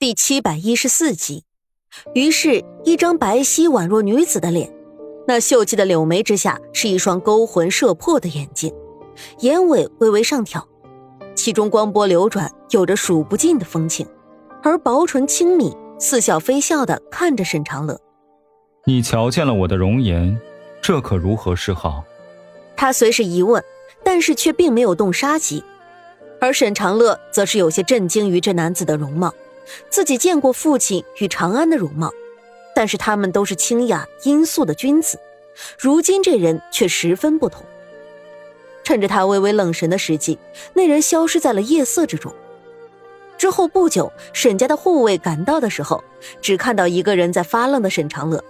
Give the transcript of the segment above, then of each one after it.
第七百一十四集，于是，一张白皙宛若女子的脸，那秀气的柳眉之下是一双勾魂摄魄的眼睛，眼尾微微上挑，其中光波流转，有着数不尽的风情，而薄唇轻抿，似笑非笑的看着沈长乐。你瞧见了我的容颜，这可如何是好？他虽是疑问，但是却并没有动杀机，而沈长乐则是有些震惊于这男子的容貌。自己见过父亲与长安的容貌，但是他们都是清雅阴素的君子，如今这人却十分不同。趁着他微微愣神的时机，那人消失在了夜色之中。之后不久，沈家的护卫赶到的时候，只看到一个人在发愣的沈长乐，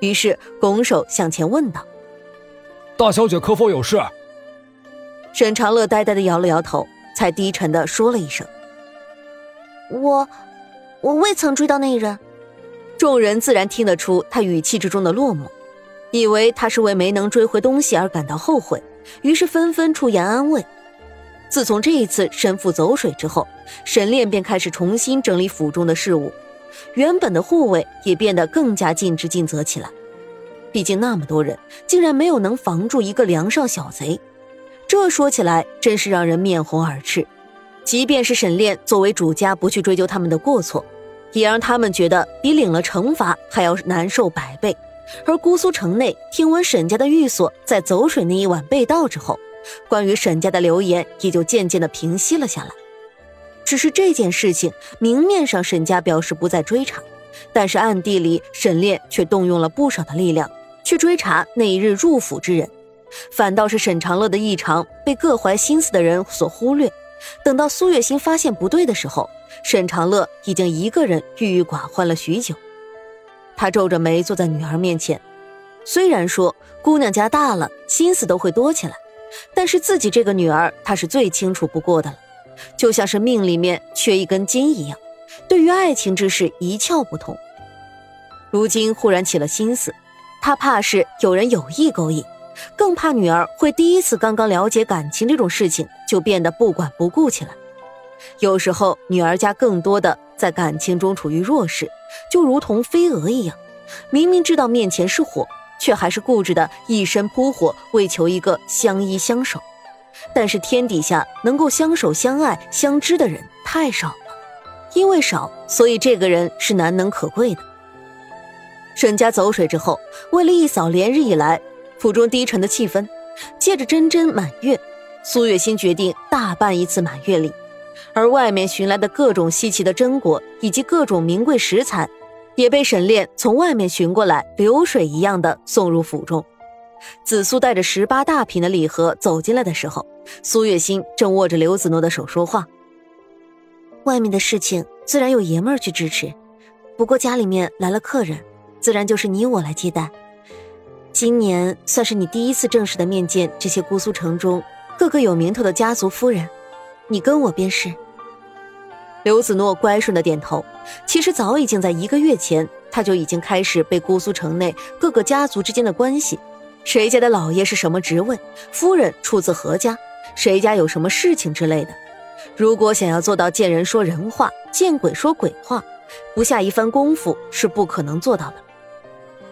于是拱手向前问道：“大小姐可否有事？”沈长乐呆呆的摇了摇头，才低沉的说了一声：“我。”我未曾追到那人，众人自然听得出他语气之中的落寞，以为他是为没能追回东西而感到后悔，于是纷纷出言安慰。自从这一次身负走水之后，沈炼便开始重新整理府中的事务，原本的护卫也变得更加尽职尽责起来。毕竟那么多人，竟然没有能防住一个梁上小贼，这说起来真是让人面红耳赤。即便是沈炼作为主家不去追究他们的过错，也让他们觉得比领了惩罚还要难受百倍。而姑苏城内听闻沈家的寓所在走水那一晚被盗之后，关于沈家的流言也就渐渐的平息了下来。只是这件事情明面上沈家表示不再追查，但是暗地里沈炼却动用了不少的力量去追查那一日入府之人，反倒是沈长乐的异常被各怀心思的人所忽略。等到苏月心发现不对的时候，沈长乐已经一个人郁郁寡欢了许久。他皱着眉坐在女儿面前，虽然说姑娘家大了，心思都会多起来，但是自己这个女儿，他是最清楚不过的了，就像是命里面缺一根筋一样，对于爱情之事一窍不通。如今忽然起了心思，他怕是有人有意勾引。更怕女儿会第一次刚刚了解感情这种事情就变得不管不顾起来。有时候女儿家更多的在感情中处于弱势，就如同飞蛾一样，明明知道面前是火，却还是固执的一身扑火，为求一个相依相守。但是天底下能够相守相爱相知的人太少了，因为少，所以这个人是难能可贵的。沈家走水之后，为了一扫连日以来。府中低沉的气氛，借着真真满月，苏月心决定大办一次满月礼，而外面寻来的各种稀奇的珍果以及各种名贵食材，也被沈炼从外面寻过来，流水一样的送入府中。紫苏带着十八大品的礼盒走进来的时候，苏月心正握着刘子诺的手说话：“外面的事情自然有爷们儿去支持，不过家里面来了客人，自然就是你我来接待。”今年算是你第一次正式的面见这些姑苏城中各个有名头的家族夫人，你跟我便是。刘子诺乖顺的点头。其实早已经在一个月前，他就已经开始被姑苏城内各个家族之间的关系，谁家的老爷是什么职位，夫人出自何家，谁家有什么事情之类的。如果想要做到见人说人话，见鬼说鬼话，不下一番功夫是不可能做到的。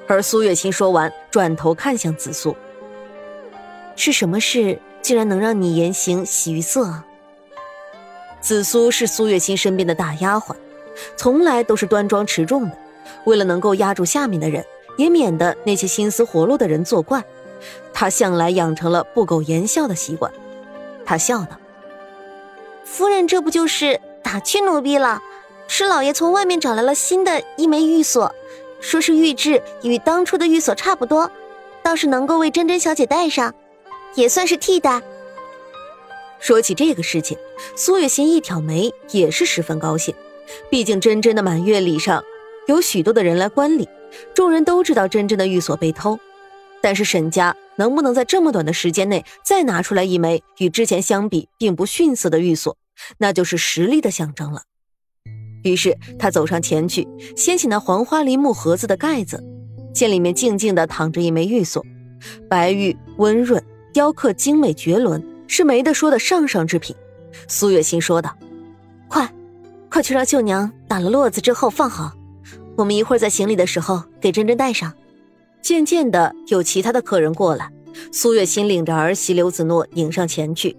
而苏月心说完，转头看向紫苏：“是什么事，竟然能让你言行喜于色啊？”紫苏是苏月心身边的大丫鬟，从来都是端庄持重的。为了能够压住下面的人，也免得那些心思活络的人作怪，她向来养成了不苟言笑的习惯。她笑道：“夫人，这不就是打趣奴婢了？是老爷从外面找来了新的一枚玉锁。”说是玉质与当初的玉锁差不多，倒是能够为珍珍小姐戴上，也算是替代。说起这个事情，苏月心一挑眉，也是十分高兴。毕竟珍珍的满月礼上有许多的人来观礼，众人都知道珍珍的玉锁被偷，但是沈家能不能在这么短的时间内再拿出来一枚与之前相比并不逊色的玉锁，那就是实力的象征了。于是他走上前去，掀起那黄花梨木盒子的盖子，见里面静静的躺着一枚玉锁，白玉温润，雕刻精美绝伦，是没得说的上上之品。苏月心说道：“快，快去让绣娘打了络子之后放好，我们一会儿在行礼的时候给珍珍带上。渐渐的，有其他的客人过来，苏月心领着儿媳刘子诺迎上前去。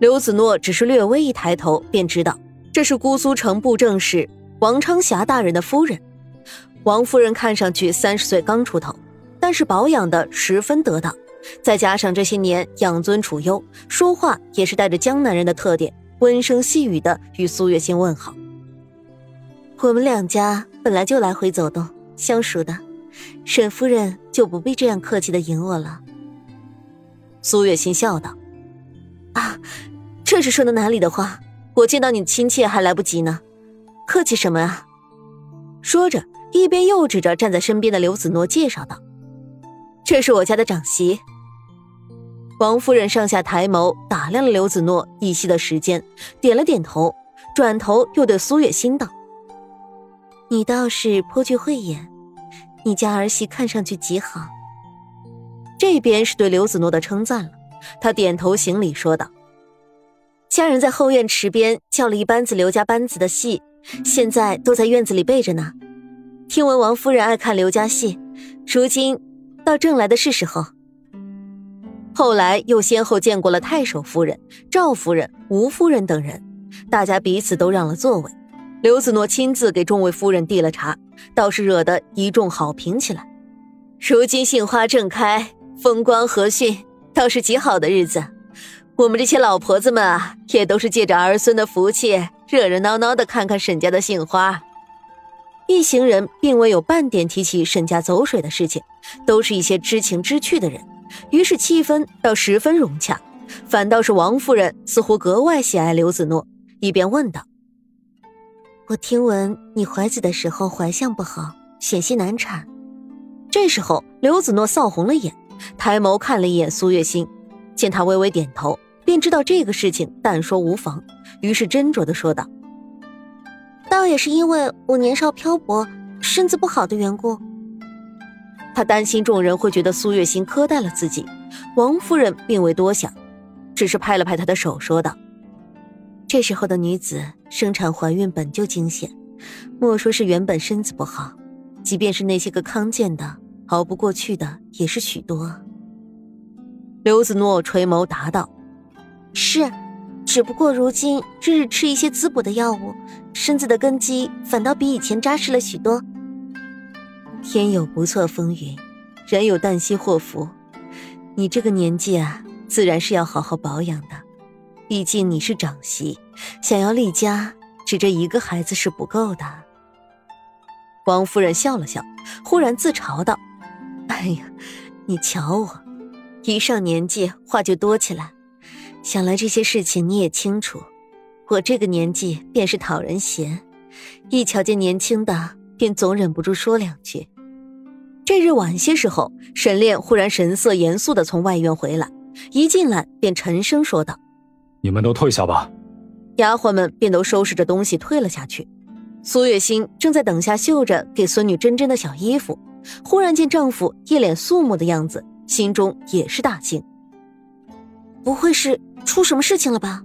刘子诺只是略微一抬头，便知道这是姑苏城布政使王昌霞大人的夫人。王夫人看上去三十岁刚出头，但是保养的十分得当，再加上这些年养尊处优，说话也是带着江南人的特点，温声细语的与苏月心问好。我们两家本来就来回走动，相熟的。沈夫人就不必这样客气的迎我了。苏月心笑道：“啊，这是说的哪里的话？我见到你亲切还来不及呢，客气什么啊？”说着，一边又指着站在身边的刘子诺介绍道：“这是我家的长媳。”王夫人上下抬眸打量了刘子诺一息的时间，点了点头，转头又对苏月心道：“你倒是颇具慧眼。”你家儿媳看上去极好。这边是对刘子诺的称赞了，他点头行礼说道：“家人在后院池边叫了一班子刘家班子的戏，现在都在院子里备着呢。听闻王夫人爱看刘家戏，如今到正来的是时候。”后来又先后见过了太守夫人、赵夫人、吴夫人等人，大家彼此都让了座位。刘子诺亲自给众位夫人递了茶，倒是惹得一众好评起来。如今杏花正开，风光和煦，倒是极好的日子。我们这些老婆子们啊，也都是借着儿孙的福气，热热闹闹的看看沈家的杏花。一行人并未有半点提起沈家走水的事情，都是一些知情知趣的人，于是气氛倒十分融洽。反倒是王夫人似乎格外喜爱刘子诺，一边问道。我听闻你怀子的时候怀相不好，险些难产。这时候，刘子诺臊红了眼，抬眸看了一眼苏月心，见他微微点头，便知道这个事情但说无妨，于是斟酌的说道：“倒也是因为我年少漂泊，身子不好的缘故。”他担心众人会觉得苏月心苛待了自己，王夫人并未多想，只是拍了拍他的手，说道。这时候的女子生产怀孕本就惊险，莫说是原本身子不好，即便是那些个康健的，熬不过去的也是许多。刘子诺垂眸答道：“是，只不过如今日日吃一些滋补的药物，身子的根基反倒比以前扎实了许多。天有不测风云，人有旦夕祸福，你这个年纪啊，自然是要好好保养的。”毕竟你是长媳，想要立家，只这一个孩子是不够的。王夫人笑了笑，忽然自嘲道：“哎呀，你瞧我，一上年纪话就多起来。想来这些事情你也清楚，我这个年纪便是讨人嫌，一瞧见年轻的，便总忍不住说两句。”这日晚些时候，沈炼忽然神色严肃的从外院回来，一进来便沉声说道。你们都退下吧。丫鬟们便都收拾着东西退了下去。苏月心正在等下绣着给孙女珍珍的小衣服，忽然见丈夫一脸肃穆的样子，心中也是大惊。不会是出什么事情了吧？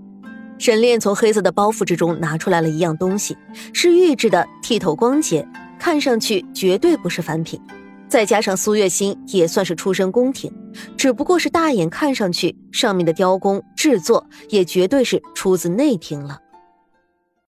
沈炼从黑色的包袱之中拿出来了一样东西，是玉制的，剔透光洁，看上去绝对不是凡品。再加上苏月心也算是出身宫廷，只不过是大眼看上去，上面的雕工制作也绝对是出自内廷了。